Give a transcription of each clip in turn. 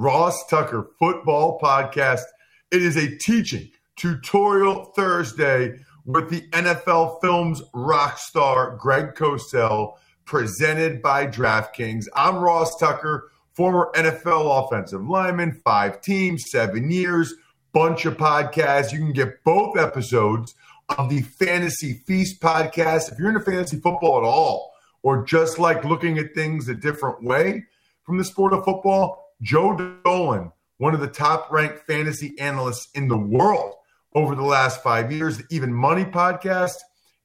Ross Tucker Football Podcast. It is a teaching tutorial Thursday with the NFL Films rock star Greg Cosell, presented by DraftKings. I'm Ross Tucker, former NFL offensive lineman, five teams, seven years, bunch of podcasts. You can get both episodes of the Fantasy Feast podcast. If you're into fantasy football at all, or just like looking at things a different way from the sport of football, Joe Dolan, one of the top ranked fantasy analysts in the world over the last five years, the Even Money podcast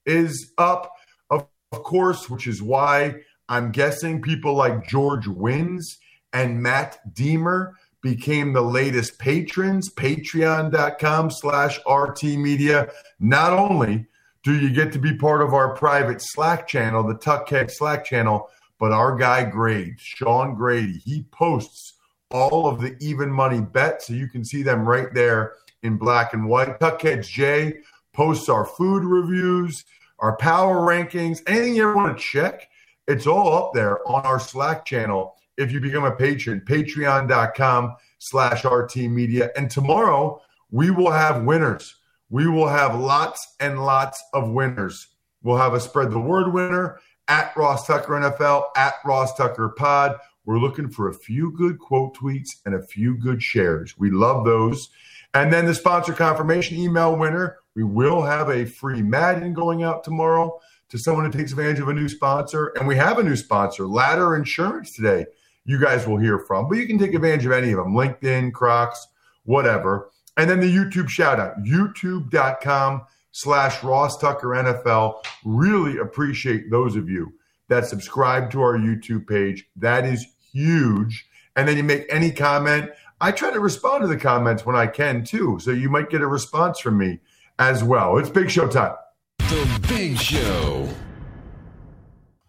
is up, of, of course, which is why I'm guessing people like George Wins and Matt Deemer became the latest patrons, patreon.com slash RT Media. Not only do you get to be part of our private Slack channel, the Tuckhead Slack channel, but our guy Grade, Sean Grady, he posts all of the even money bets. So you can see them right there in black and white. Tuckheads J posts our food reviews, our power rankings, anything you ever want to check. It's all up there on our Slack channel. If you become a patron, patreon.com slash RT media. And tomorrow we will have winners. We will have lots and lots of winners. We'll have a spread the word winner at Ross Tucker NFL, at Ross Tucker Pod. We're looking for a few good quote tweets and a few good shares. We love those. And then the sponsor confirmation email winner, we will have a free Madden going out tomorrow to someone who takes advantage of a new sponsor. And we have a new sponsor, Ladder Insurance today. You guys will hear from, but you can take advantage of any of them LinkedIn, Crocs, whatever. And then the YouTube shout out, youtube.com slash Ross Tucker NFL. Really appreciate those of you that subscribe to our YouTube page. That is huge. And then you make any comment. I try to respond to the comments when I can too. So you might get a response from me as well. It's Big Show time. The Big Show.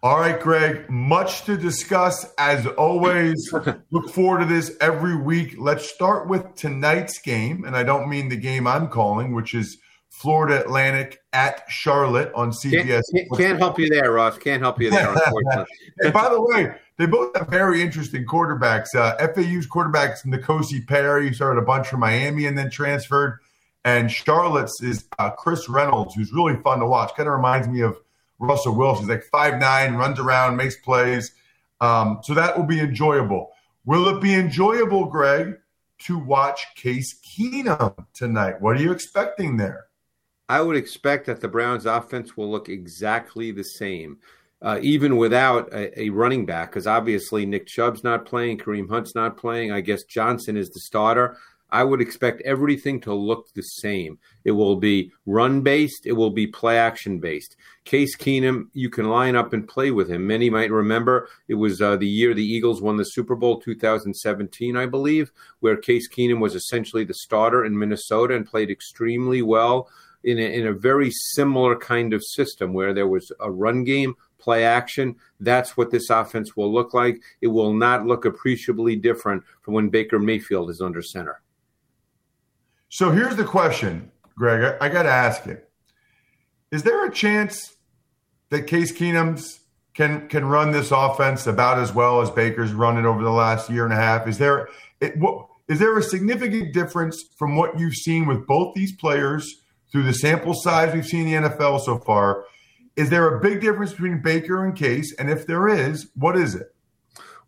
All right, Greg, much to discuss as always. Look forward to this every week. Let's start with tonight's game. And I don't mean the game I'm calling, which is Florida Atlantic at Charlotte on CBS. Can't, can't help you there, Ross. Can't help you there, unfortunately. and by the way, they both have very interesting quarterbacks. Uh, FAU's quarterbacks N'Kosi Perry, who started a bunch from Miami and then transferred. And Charlotte's is uh, Chris Reynolds, who's really fun to watch. Kind of reminds me of Russell Wilson. He's like five nine, runs around, makes plays. Um, so that will be enjoyable. Will it be enjoyable, Greg, to watch Case Keenum tonight? What are you expecting there? I would expect that the Browns' offense will look exactly the same, uh, even without a, a running back, because obviously Nick Chubb's not playing, Kareem Hunt's not playing. I guess Johnson is the starter. I would expect everything to look the same. It will be run based, it will be play action based. Case Keenum, you can line up and play with him. Many might remember it was uh, the year the Eagles won the Super Bowl 2017, I believe, where Case Keenum was essentially the starter in Minnesota and played extremely well in a, in a very similar kind of system where there was a run game, play action. That's what this offense will look like. It will not look appreciably different from when Baker Mayfield is under center. So here's the question, Greg. I, I got to ask it. Is there a chance that Case Keenum's can can run this offense about as well as Baker's run it over the last year and a half? Is there it, what, is there a significant difference from what you've seen with both these players through the sample size we've seen in the NFL so far? Is there a big difference between Baker and Case? And if there is, what is it?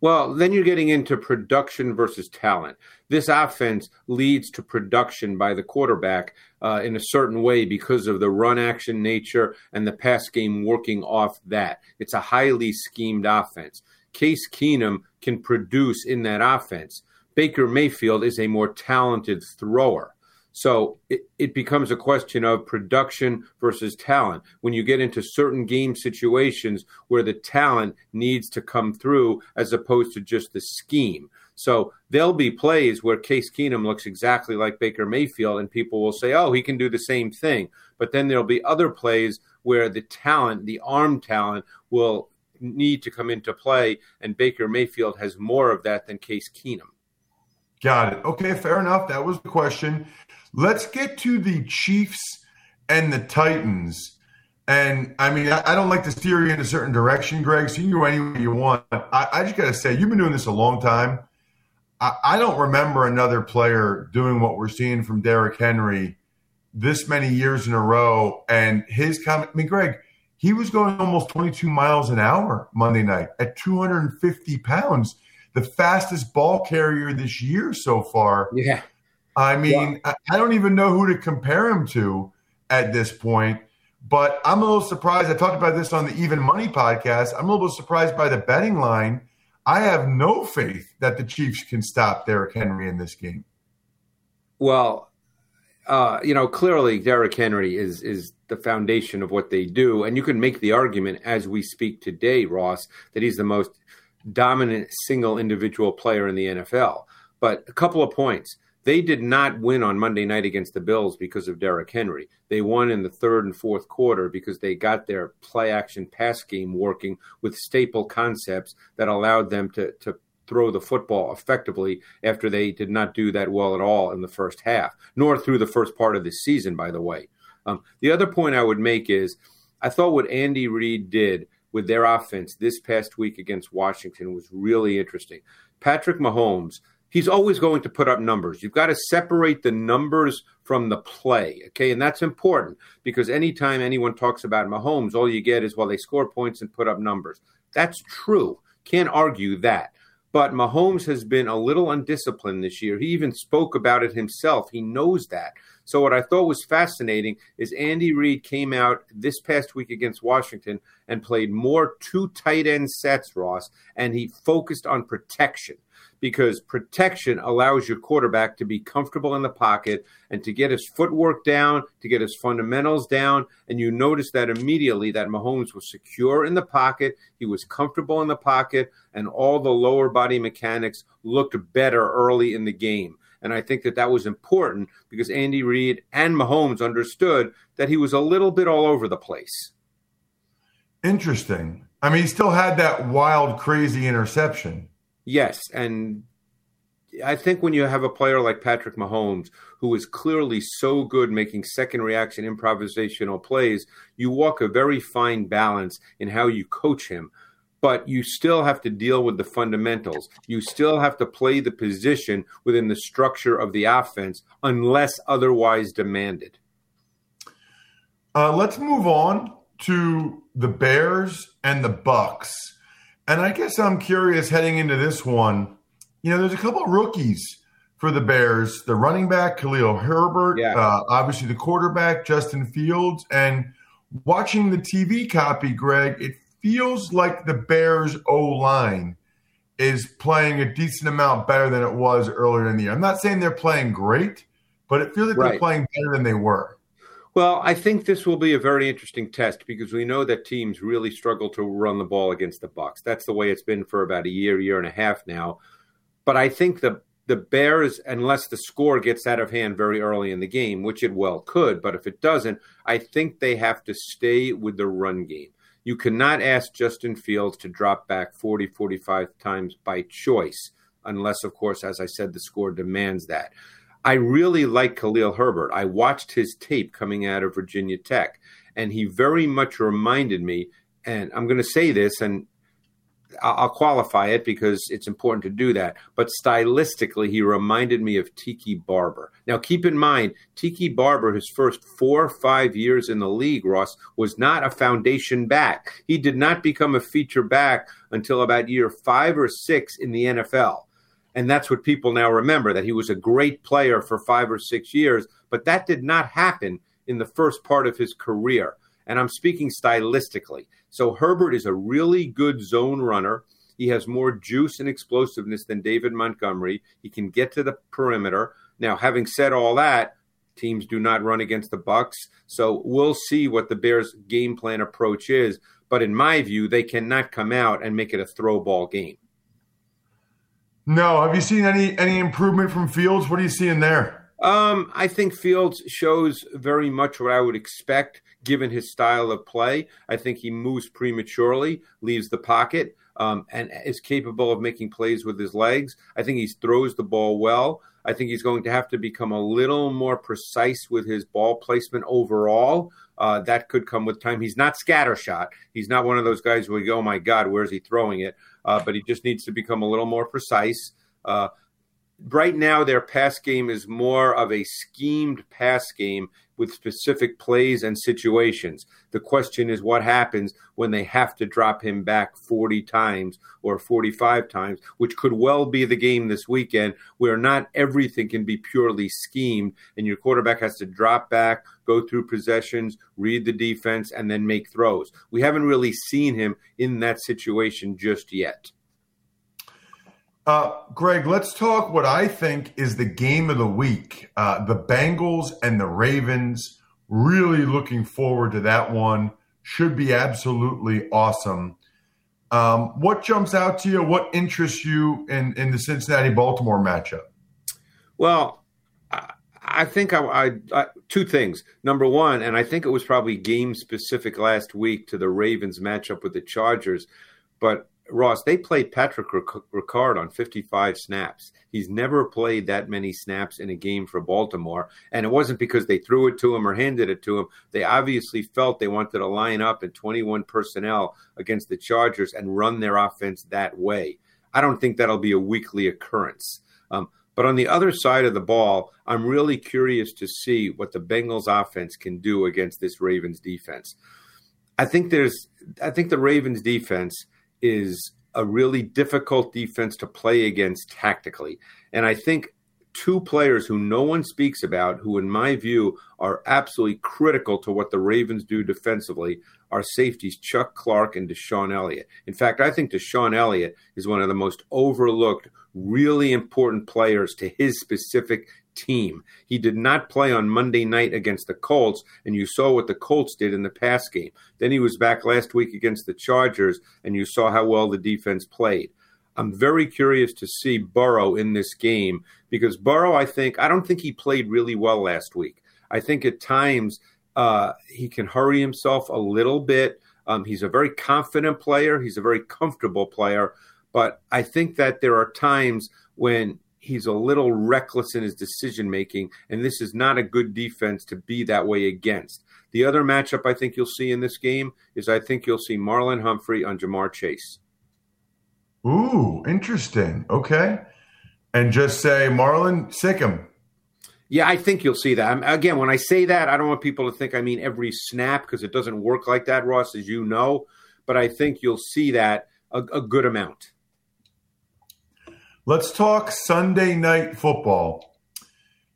Well, then you're getting into production versus talent. This offense leads to production by the quarterback uh, in a certain way because of the run action nature and the pass game working off that. It's a highly schemed offense. Case Keenum can produce in that offense. Baker Mayfield is a more talented thrower. So it, it becomes a question of production versus talent. When you get into certain game situations where the talent needs to come through as opposed to just the scheme. So there'll be plays where Case Keenum looks exactly like Baker Mayfield, and people will say, oh, he can do the same thing. But then there'll be other plays where the talent, the arm talent, will need to come into play, and Baker Mayfield has more of that than Case Keenum. Got it. Okay, fair enough. That was the question. Let's get to the Chiefs and the Titans. And I mean, I, don't like to steer you in a certain direction, Greg, so you can go anywhere you want. I, I just got to say, you've been doing this a long time. I, I don't remember another player doing what we're seeing from Derrick Henry this many years in a row. And his comment, I mean, Greg, he was going almost 22 miles an hour Monday night at 250 pounds, the fastest ball carrier this year so far. Yeah. I mean, yeah. I don't even know who to compare him to at this point. But I'm a little surprised. I talked about this on the Even Money podcast. I'm a little surprised by the betting line. I have no faith that the Chiefs can stop Derrick Henry in this game. Well, uh, you know, clearly Derrick Henry is is the foundation of what they do, and you can make the argument as we speak today, Ross, that he's the most dominant single individual player in the NFL. But a couple of points. They did not win on Monday night against the Bills because of Derrick Henry. They won in the third and fourth quarter because they got their play action pass game working with staple concepts that allowed them to, to throw the football effectively after they did not do that well at all in the first half, nor through the first part of the season, by the way. Um, the other point I would make is I thought what Andy Reid did with their offense this past week against Washington was really interesting. Patrick Mahomes he's always going to put up numbers. You've got to separate the numbers from the play, okay? And that's important because anytime anyone talks about Mahomes, all you get is, well, they score points and put up numbers. That's true. Can't argue that. But Mahomes has been a little undisciplined this year. He even spoke about it himself. He knows that. So, what I thought was fascinating is Andy Reid came out this past week against Washington and played more two tight end sets, Ross, and he focused on protection because protection allows your quarterback to be comfortable in the pocket and to get his footwork down, to get his fundamentals down. And you notice that immediately that Mahomes was secure in the pocket, he was comfortable in the pocket, and all the lower body mechanics looked better early in the game. And I think that that was important because Andy Reid and Mahomes understood that he was a little bit all over the place. Interesting. I mean, he still had that wild, crazy interception. Yes, and I think when you have a player like Patrick Mahomes, who is clearly so good making second reaction improvisational plays, you walk a very fine balance in how you coach him. But you still have to deal with the fundamentals. You still have to play the position within the structure of the offense unless otherwise demanded. Uh, let's move on to the Bears and the Bucks. And I guess I'm curious heading into this one. You know, there's a couple of rookies for the Bears the running back, Khalil Herbert, yeah. uh, obviously the quarterback, Justin Fields. And watching the TV copy, Greg, it feels like the Bears O line is playing a decent amount better than it was earlier in the year. I'm not saying they're playing great, but it feels like right. they're playing better than they were. Well, I think this will be a very interesting test because we know that teams really struggle to run the ball against the Bucks. That's the way it's been for about a year, year and a half now. But I think the the Bears, unless the score gets out of hand very early in the game, which it well could, but if it doesn't, I think they have to stay with the run game. You cannot ask Justin Fields to drop back 40, 45 times by choice, unless, of course, as I said, the score demands that. I really like Khalil Herbert. I watched his tape coming out of Virginia Tech, and he very much reminded me. And I'm going to say this, and I'll qualify it because it's important to do that. But stylistically, he reminded me of Tiki Barber. Now, keep in mind, Tiki Barber, his first four or five years in the league, Ross, was not a foundation back. He did not become a feature back until about year five or six in the NFL. And that's what people now remember that he was a great player for five or six years, but that did not happen in the first part of his career. And I'm speaking stylistically. So Herbert is a really good zone runner. He has more juice and explosiveness than David Montgomery. He can get to the perimeter. Now, having said all that, teams do not run against the Bucks, so we'll see what the Bears' game plan approach is. But in my view, they cannot come out and make it a throw ball game. No, have you seen any any improvement from Fields? What are you seeing there? Um, I think Fields shows very much what I would expect given his style of play. I think he moves prematurely, leaves the pocket, um, and is capable of making plays with his legs. I think he throws the ball well. I think he's going to have to become a little more precise with his ball placement overall. Uh, that could come with time. He's not scattershot. He's not one of those guys where would go, "Oh my God, where's he throwing it?" Uh, but he just needs to become a little more precise. Uh, right now, their pass game is more of a schemed pass game with specific plays and situations. The question is what happens when they have to drop him back 40 times or 45 times, which could well be the game this weekend, where not everything can be purely schemed and your quarterback has to drop back, go through possessions, read the defense, and then make throws. We haven't really seen him in that situation just yet. Uh, Greg, let's talk what I think is the game of the week. Uh, the Bengals and the Ravens. Really looking forward to that one. Should be absolutely awesome. Um, what jumps out to you? What interests you in, in the Cincinnati Baltimore matchup? Well, I, I think I, I, I, two things. Number one, and I think it was probably game specific last week to the Ravens matchup with the Chargers, but Ross, they played Patrick Ricard on 55 snaps. He's never played that many snaps in a game for Baltimore. And it wasn't because they threw it to him or handed it to him. They obviously felt they wanted to line up in 21 personnel against the Chargers and run their offense that way. I don't think that'll be a weekly occurrence. Um, but on the other side of the ball, I'm really curious to see what the Bengals offense can do against this Ravens defense. I think there's I think the Ravens defense – is a really difficult defense to play against tactically. And I think two players who no one speaks about, who, in my view, are absolutely critical to what the Ravens do defensively, are safeties Chuck Clark and DeShon Elliott. In fact, I think DeShon Elliott is one of the most overlooked, really important players to his specific team. He did not play on Monday night against the Colts, and you saw what the Colts did in the pass game. Then he was back last week against the Chargers, and you saw how well the defense played. I'm very curious to see Burrow in this game because Burrow, I think, I don't think he played really well last week. I think at times uh, he can hurry himself a little bit. Um, he's a very confident player, he's a very comfortable player, but I think that there are times when he's a little reckless in his decision making, and this is not a good defense to be that way against. The other matchup I think you'll see in this game is I think you'll see Marlon Humphrey on Ja'Marr Chase. Ooh, interesting. Okay. And just say Marlon him. Yeah, I think you'll see that. Again, when I say that, I don't want people to think I mean every snap because it doesn't work like that, Ross, as you know. But I think you'll see that a, a good amount. Let's talk Sunday night football.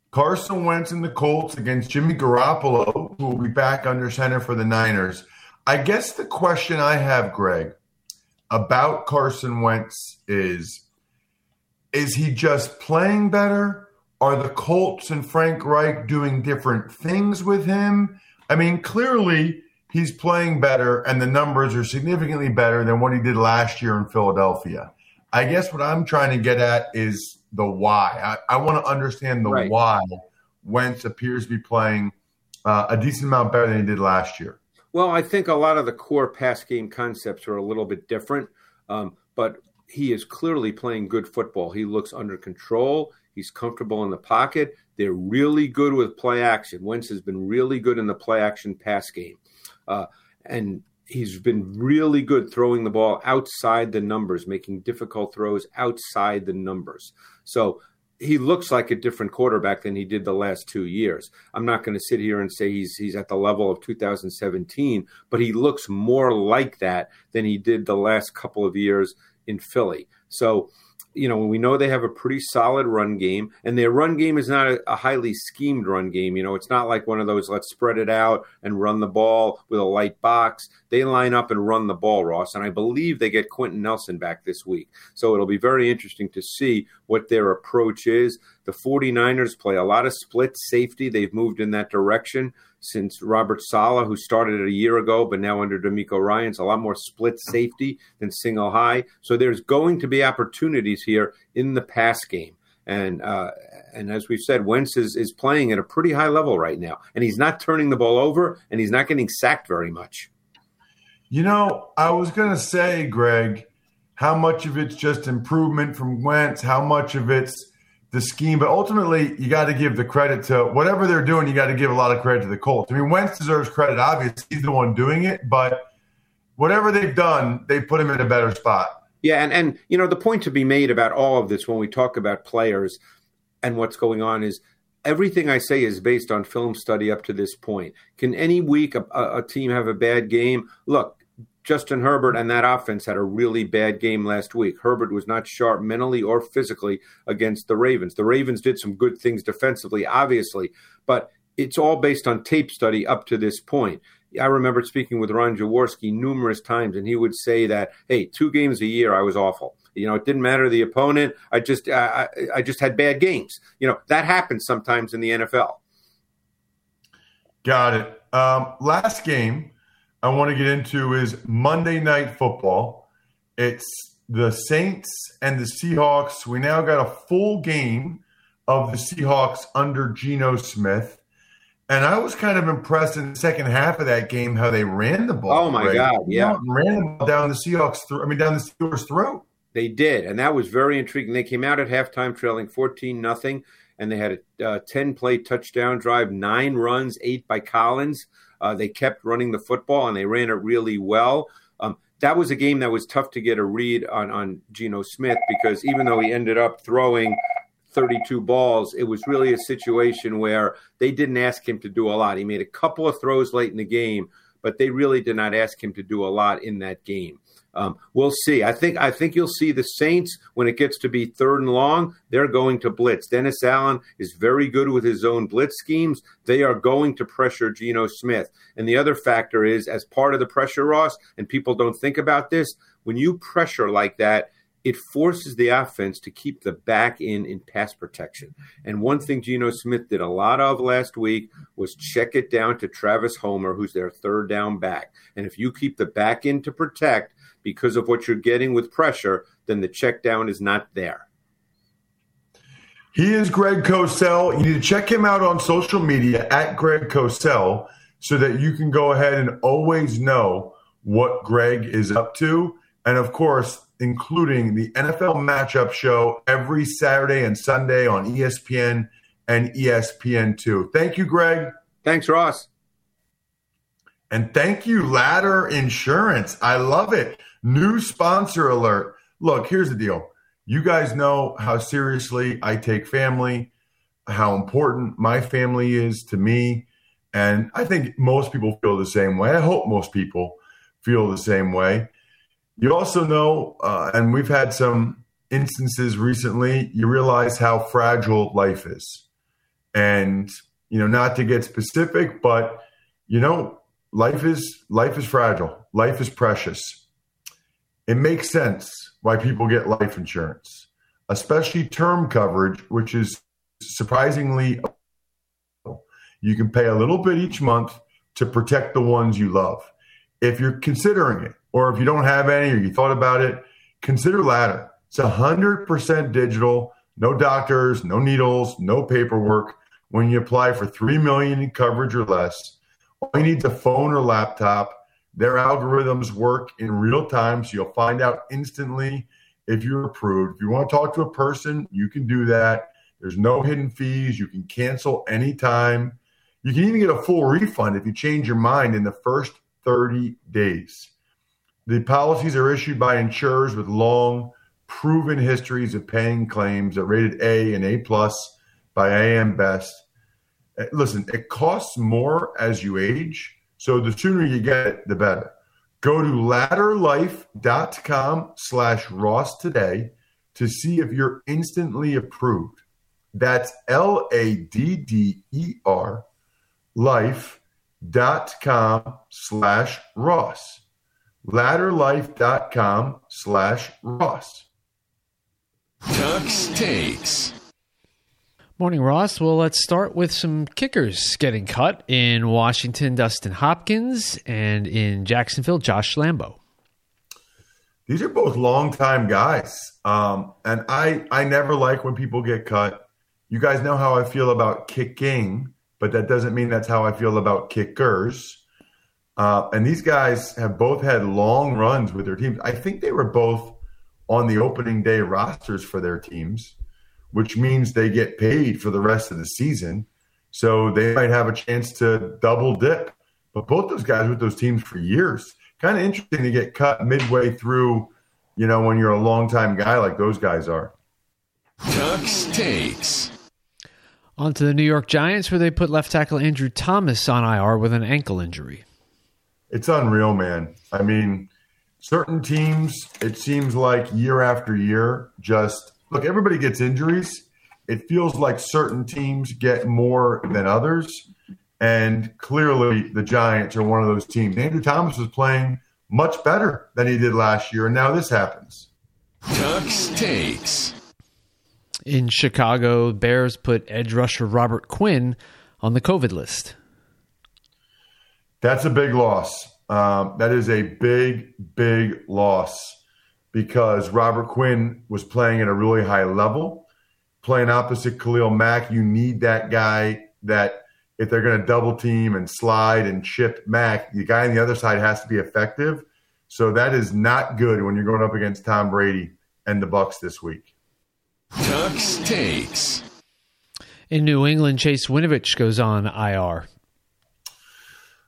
Carson Wentz and the Colts against Jimmy Garoppolo, who will be back under center for the Niners. I guess the question I have, Greg, about Carson Wentz is is he just playing better? Are the Colts and Frank Reich doing different things with him? I mean, clearly he's playing better, and the numbers are significantly better than what he did last year in Philadelphia. I guess what I'm trying to get at is the why. I, I want to understand the right. why Wentz appears to be playing uh, a decent amount better than he did last year. Well, I think a lot of the core pass game concepts are a little bit different, um, but he is clearly playing good football. He looks under control. He's comfortable in the pocket. They're really good with play action. Wentz has been really good in the play action pass game. Uh, and he's been really good throwing the ball outside the numbers, making difficult throws outside the numbers. So he looks like a different quarterback than he did the last two years. I'm not going to sit here and say he's he's at the level of 2017, but he looks more like that than he did the last couple of years in Philly. So you know, we know they have a pretty solid run game, and their run game is not a, a, highly schemed run game. You know, it's not like one of those let's spread it out and run the ball with a light box. They line up and run the ball, Ross, and I believe they get Quenton Nelson back this week. So it'll be very interesting to see what their approach is. The 49ers play a lot of split safety. They've moved in that direction since Robert Saleh, who started it a year ago, but now under DeMeco Ryans, a lot more split safety than single high. So there's going to be opportunities here in the pass game. And uh, and as we've said, Wentz is, is playing at a pretty high level right now, and he's not turning the ball over, and he's not getting sacked very much. You know, I was going to say, Greg, how much of it's just improvement from Wentz, how much of it's the scheme, but ultimately you got to give the credit to whatever they're doing. You got to give a lot of credit to the Colts. I mean, Wentz deserves credit. Obviously, he's the one doing it, but whatever they've done, they put him in a better spot. Yeah, and and you know the point to be made about all of this when we talk about players and what's going on is everything I say is based on film study up to this point. Can any week a, a team have a bad game? Look, Justin Herbert and that offense had a really bad game last week. Herbert was not sharp mentally or physically against the Ravens. The Ravens did some good things defensively, obviously, but it's all based on tape study up to this point. I remember speaking with Ron Jaworski numerous times, and he would say that, "Hey, two games a year, I was awful. You know, it didn't matter the opponent. I just, I, I just had bad games. You know, that happens sometimes in the NFL." Got it. Um, last game, I want to get into is Monday Night Football. It's the Saints and the Seahawks. We now got a full game of the Seahawks under Geno Smith. And I was kind of impressed in the second half of that game how they ran the ball. Oh my right? God, yeah, ran the ball down the Seahawks through. I mean, down the Steelers' throat. They did, and that was very intriguing. They came out at halftime trailing fourteen nothing, and they had a uh, ten play touchdown drive, nine runs, eight by Collins. Uh, they kept running the football and they ran it really well. Um, that was a game that was tough to get a read on on Geno Smith because even though he ended up throwing 32 balls, it was really a situation where they didn't ask him to do a lot. He made a couple of throws late in the game, but they really did not ask him to do a lot in that game. Um, we'll see. I think I think you'll see the Saints when it gets to be third and long. They're going to blitz. Dennis Allen is very good with his own blitz schemes. They are going to pressure Geno Smith. And the other factor is, as part of the pressure, Ross, and people don't think about this, when you pressure like that, it forces the offense to keep the back in in pass protection. And one thing Geno Smith did a lot of last week was check it down to Travis Homer, who's their third down back. And if you keep the back in to protect, because of what you're getting with pressure, then the check down is not there. He is Greg Cosell. You need to check him out on social media at Greg Cosell so that you can go ahead and always know what Greg is up to. And of course, including the NFL matchup show every Saturday and Sunday on ESPN and ESPN2. Thank you, Greg. Thanks, Ross. And thank you, Ladder Insurance. I love it. New sponsor alert. Look, here's the deal. You guys know how seriously I take family, how important my family is to me. And I think most people feel the same way. I hope most people feel the same way. You also know, uh, and we've had some instances recently, you realize how fragile life is. And, you know, not to get specific, but, you know, life is life is fragile. Life is precious it makes sense why people get life insurance, especially term coverage, which is surprisingly you can pay a little bit each month to protect the ones you love. If you're considering it, or if you don't have any, or you thought about it, consider Ladder. It's 100% digital, no doctors, no needles, no paperwork. When you apply for 3 million in coverage or less, all you need is a phone or laptop their algorithms work in real time, so you'll find out instantly if you're approved. If you want to talk to a person, you can do that. There's no hidden fees. You can cancel anytime. You can even get a full refund if you change your mind in the first 30 days. The policies are issued by insurers with long, proven histories of paying claims that rated A and A plus by AM Best. Uh, Listen, it costs more as you age, so the sooner you get it, the better. Go to ladderlife.com slash Ross today to see if you're instantly approved. That's L A D D E R life.com slash Ross. Ladderlife.com slash Ross. Tuck's Takes. Morning, Ross. Well, let's start with some kickers getting cut in Washington, Dustin Hopkins, and in Jacksonville, Josh Lambo. These are both longtime guys. Um, and I, I never like when people get cut. You guys know how I feel about kicking, but that doesn't mean that's how I feel about kickers. Uh, and these guys have both had long runs with their teams. I think they were both on the opening day rosters for their teams, which means they get paid for the rest of the season. So they might have a chance to double dip. But both those guys with those teams for years. Kind of interesting to get cut midway through, you know, when you're a longtime guy like those guys are. Tuck's Takes. On to the New York Giants, where they put left tackle Andrew Thomas on IR with an ankle injury. It's unreal, man. I mean, certain teams, it seems like year after year, just look, everybody gets injuries. It feels like certain teams get more than others. And clearly, the Giants are one of those teams. Andrew Thomas was playing much better than he did last year, and now this happens. Tuck's Takes. In Chicago, Bears put edge rusher Robert Quinn on the COVID list. That's a big loss. Um, that is a big, big loss because Robert Quinn was playing at a really high level, playing opposite Khalil Mack. You need that guy that if they're going to double team and slide and chip Mack, the guy on the other side has to be effective. So that is not good when you're going up against Tom Brady and the Bucks this week. Tuck's Takes. In New England, Chase Winovich goes on IR.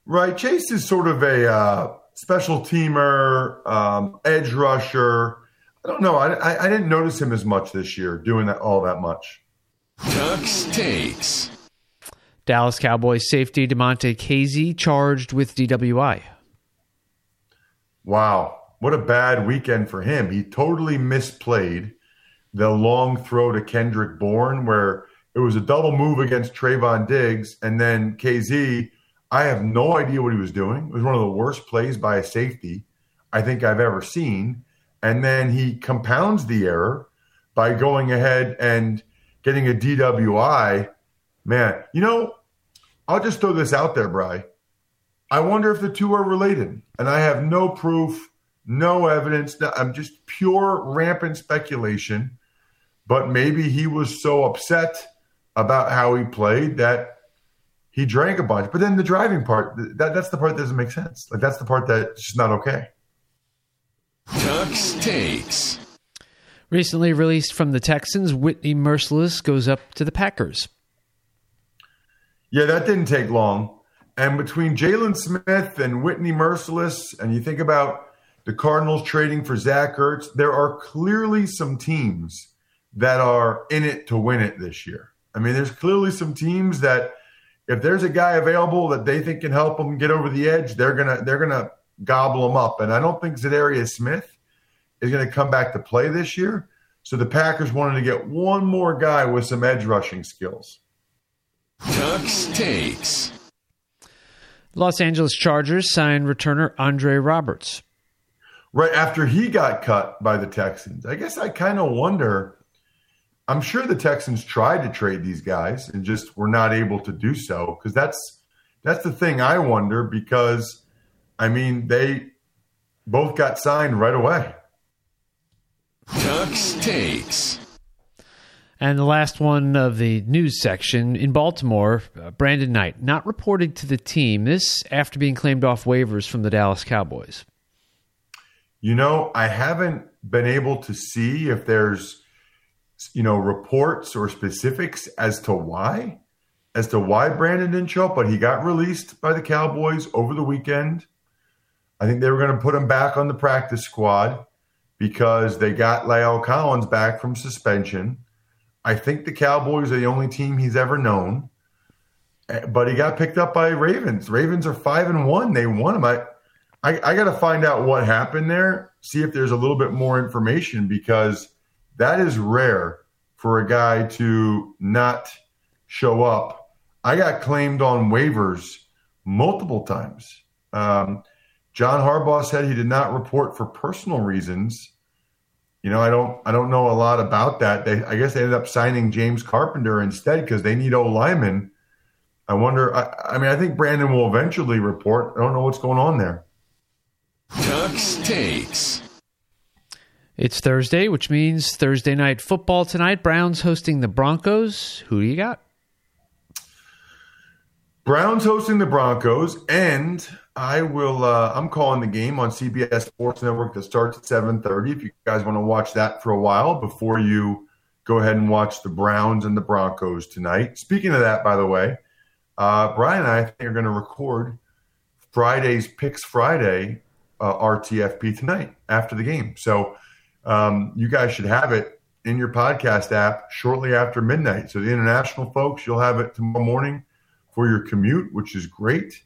Right. Chase is sort of a uh, special teamer, um, edge rusher. I don't know. I, I, I didn't notice him as much this year doing that all that much. Tuck's Takes. Dallas Cowboys safety Damontae Kazee charged with DWI. Wow. What a bad weekend for him. He totally misplayed the long throw to Kendrick Bourne where it was a double move against Trevon Diggs. And then Kazee, I have no idea what he was doing. It was one of the worst plays by a safety I think I've ever seen. And then he compounds the error by going ahead and getting a DWI. Man, you know, I'll just throw this out there, Bry. I wonder if the two are related. And I have no proof, no evidence. I'm just pure rampant speculation. But maybe he was so upset about how he played that he drank a bunch. But then the driving part, that, that's the part that doesn't make sense. Like that's the part that's just not okay. Tuck's Takes. Recently released from the Texans, Whitney Mercilus goes up to the Packers. Yeah, that didn't take long. And between Jaylon Smith and Whitney Mercilus, and you think about the Cardinals trading for Zach Ertz, there are clearly some teams that are in it to win it this year. I mean, there's clearly some teams that if there's a guy available that they think can help them get over the edge, they're gonna they're gonna gobble them up. And I don't think Za'Darius Smith is going to come back to play this year. So the Packers wanted to get one more guy with some edge rushing skills. Tuck's Takes. Los Angeles Chargers signed returner Andre Roberts. right after he got cut by the Texans. I guess I kind of wonder. I'm sure the Texans tried to trade these guys and just were not able to do so because that's that's the thing I wonder because I mean they both got signed right away. Tuck's Takes. And the last one of the news section in Baltimore, uh, Brandon Knight, not reported to the team. This after being claimed off waivers from the Dallas Cowboys. You know, I haven't been able to see if there's you know reports or specifics as to why as to why Brandon didn't show up, but he got released by the Cowboys over the weekend. I think they were going to put him back on the practice squad because they got La'el Collins back from suspension. I think the Cowboys are the only team he's ever known. Eh, but he got picked up by Ravens. Ravens are five and one. They won him. I, I, I got to find out what happened there. See if there's a little bit more information because that is rare for a guy to not show up. I got claimed on waivers multiple times. Um, John Harbaugh said he did not report for personal reasons. You know, I don't, I don't know a lot about that. They, I guess they ended up signing James Carpenter instead because they need O linemen. I wonder. I, I mean, I think Brandon will eventually report. I don't know what's going on there. Tuck's Takes. It's Thursday, which means Thursday night football tonight. Browns hosting the Broncos. Who do you got? Browns hosting the Broncos, and I will. Uh, I'm calling the game on CBS Sports Network that starts at 7:30. If you guys want to watch that for a while before you go ahead and watch the Browns and the Broncos tonight. Speaking of that, by the way, uh, Brian and I, think are going to record Friday's Picks Friday uh, RTFP tonight after the game. So um, you guys should have it in your podcast app shortly after midnight. So the international folks, you'll have it tomorrow morning for your commute, which is great.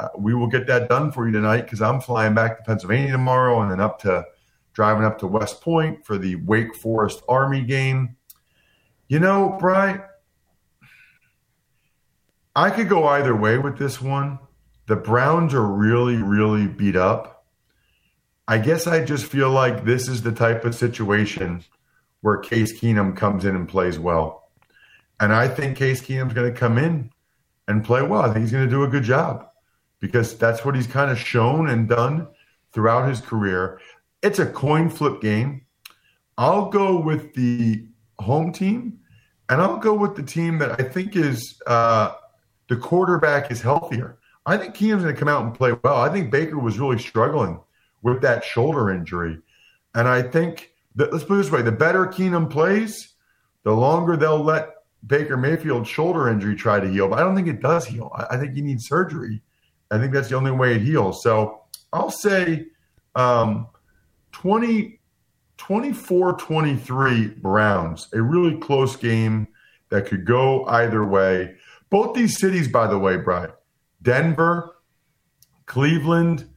Uh, we will get that done for you tonight because I'm flying back to Pennsylvania tomorrow and then up to driving up to West Point for the Wake Forest Army game. You know, Brian, I could go either way with this one. The Browns are really, really beat up. I guess I just feel like this is the type of situation where Case Keenum comes in and plays well. And I think Case Keenum's going to come in and play well. I think he's going to do a good job because that's what he's kind of shown and done throughout his career. It's a coin flip game. I'll go with the home team, and I'll go with the team that I think is uh, the quarterback is healthier. I think Keenum's going to come out and play well. I think Baker was really struggling with that shoulder injury. And I think that, let's put it this way the better Keenum plays, the longer they'll let Baker Mayfield's shoulder injury try to heal. But I don't think it does heal. I, I think you need surgery. I think that's the only way it heals. So I'll say um, 20, 24 23 Browns, a really close game that could go either way. Both these cities, by the way, Brian, Denver, Cleveland,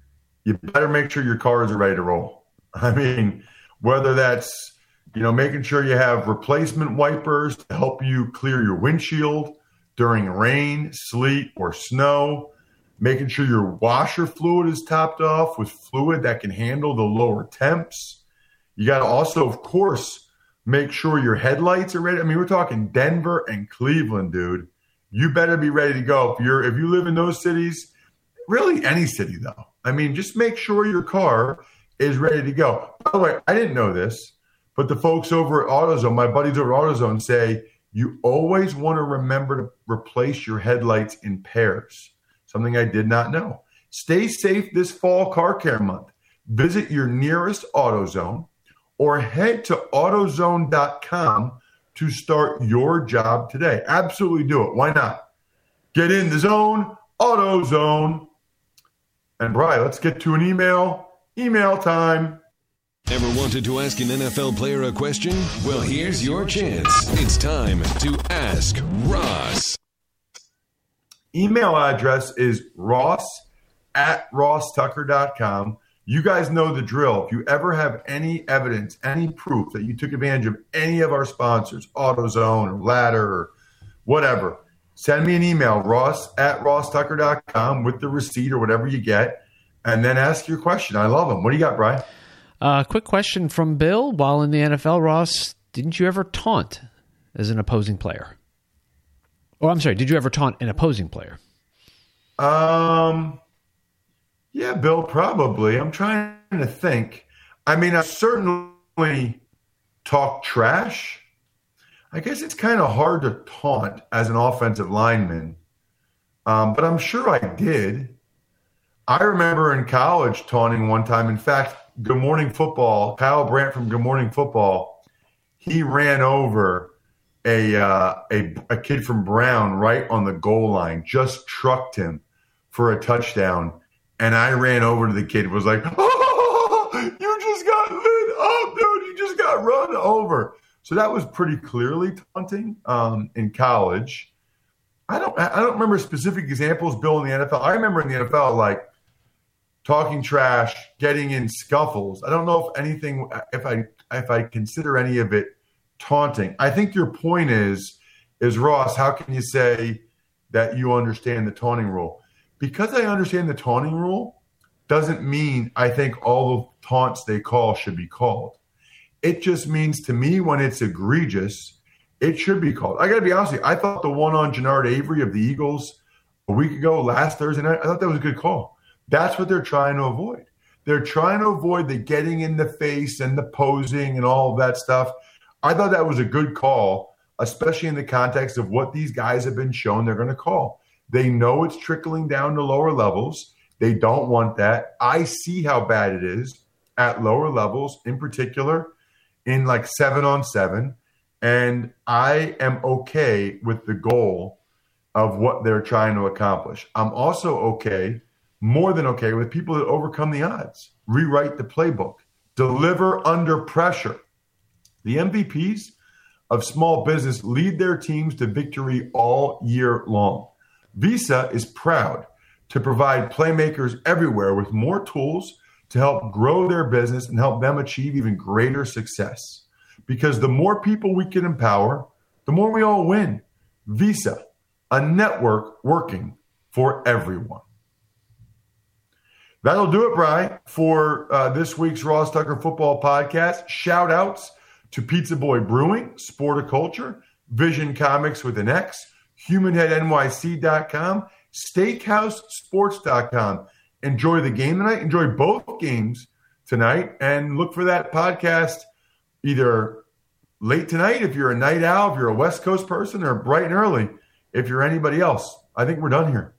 you better make sure your cars are ready to roll. I mean, whether that's you know making sure you have replacement wipers to help you clear your windshield during rain, sleet, or snow, making sure your washer fluid is topped off with fluid that can handle the lower temps. You got to also, of course, make sure your headlights are ready. I mean, we're talking Denver and Cleveland, dude you better be ready to go. If you're if you live in those cities, really any city though. I mean, just make sure your car is ready to go. By the way, I didn't know this, but the folks over at AutoZone, my buddies over at AutoZone say you always want to remember to replace your headlights in pairs. Something I did not know. Stay safe this fall car care month. Visit your nearest AutoZone or head to AutoZone.com to start your job today. Absolutely do it. Why not? Get in the zone, auto zone. And Brian, let's get to an email. Email time. Ever wanted to ask an NFL player a question? Well, here's your chance. It's time to ask Ross. Email address is ross at rosstucker.com. You guys know the drill. If you ever have any evidence, any proof that you took advantage of any of our sponsors, AutoZone or Ladder or whatever, send me an email, ross at rosstucker.com with the receipt or whatever you get, and then ask your question. I love them. What do you got, Brian? Uh, quick question from Bill. While in the NFL, Ross, didn't you ever taunt as an opposing player? Or I'm sorry, did you ever taunt an opposing player? Um, yeah, Bill, probably. I'm trying to think. I mean, I certainly talk trash. I guess it's kind of hard to taunt as an offensive lineman, um, but I'm sure I did. I remember in college taunting one time. In fact, Good Morning Football, Kyle Brandt from Good Morning Football, he ran over a, uh, a a kid from Brown right on the goal line, just trucked him for a touchdown And I ran over to the kid was like, oh, you just got lit up, dude. You just got run over. So that was pretty clearly taunting um, in college. I don't I don't remember specific examples, Bill, in the NFL. I remember in the NFL, like talking trash, getting in scuffles. I don't know if anything if I if I consider any of it taunting. I think your point is is Ross, how can you say that you understand the taunting rule? Because I understand the taunting rule doesn't mean I think all the taunts they call should be called. It just means to me when it's egregious, it should be called. I got to be honest. I thought the one on Genard Avery of the Eagles a week ago, last Thursday night, I thought that was a good call. That's what they're trying to avoid. They're trying to avoid the getting in the face and the posing and all of that stuff. I thought that was a good call, especially in the context of what these guys have been shown they're going to call. They know it's trickling down to lower levels. They don't want that. I see how bad it is at lower levels, in particular, in like seven on seven. And I am okay with the goal of what they're trying to accomplish. I'm also okay more than okay with people that overcome the odds, rewrite the playbook, deliver under pressure. The MVPs of small business lead their teams to victory all year long. Visa is proud to provide playmakers everywhere with more tools to help grow their business and help them achieve even greater success. Because the more people we can empower, the more we all win. Visa, a network working for everyone. That'll do it, Brian, for uh, this week's Ross Tucker Football Podcast. Shout outs to Pizza Boy Brewing, Sporticulture, Vision Comics with an X, HumanHeadNYC.com, SteakhouseSports.com. Enjoy the game tonight. Enjoy both games tonight and look for that podcast either late tonight if you're a night owl, if you're a West Coast person, or bright and early if you're anybody else. I think we're done here.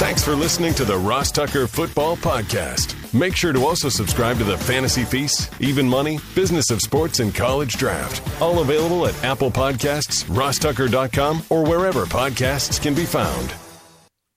Thanks for listening to the Ross Tucker Football Podcast. Make sure to also subscribe to the Fantasy Feast, Even Money, Business of Sports, and College Draft. All available at Apple Podcasts, rosstucker.com, or wherever podcasts can be found.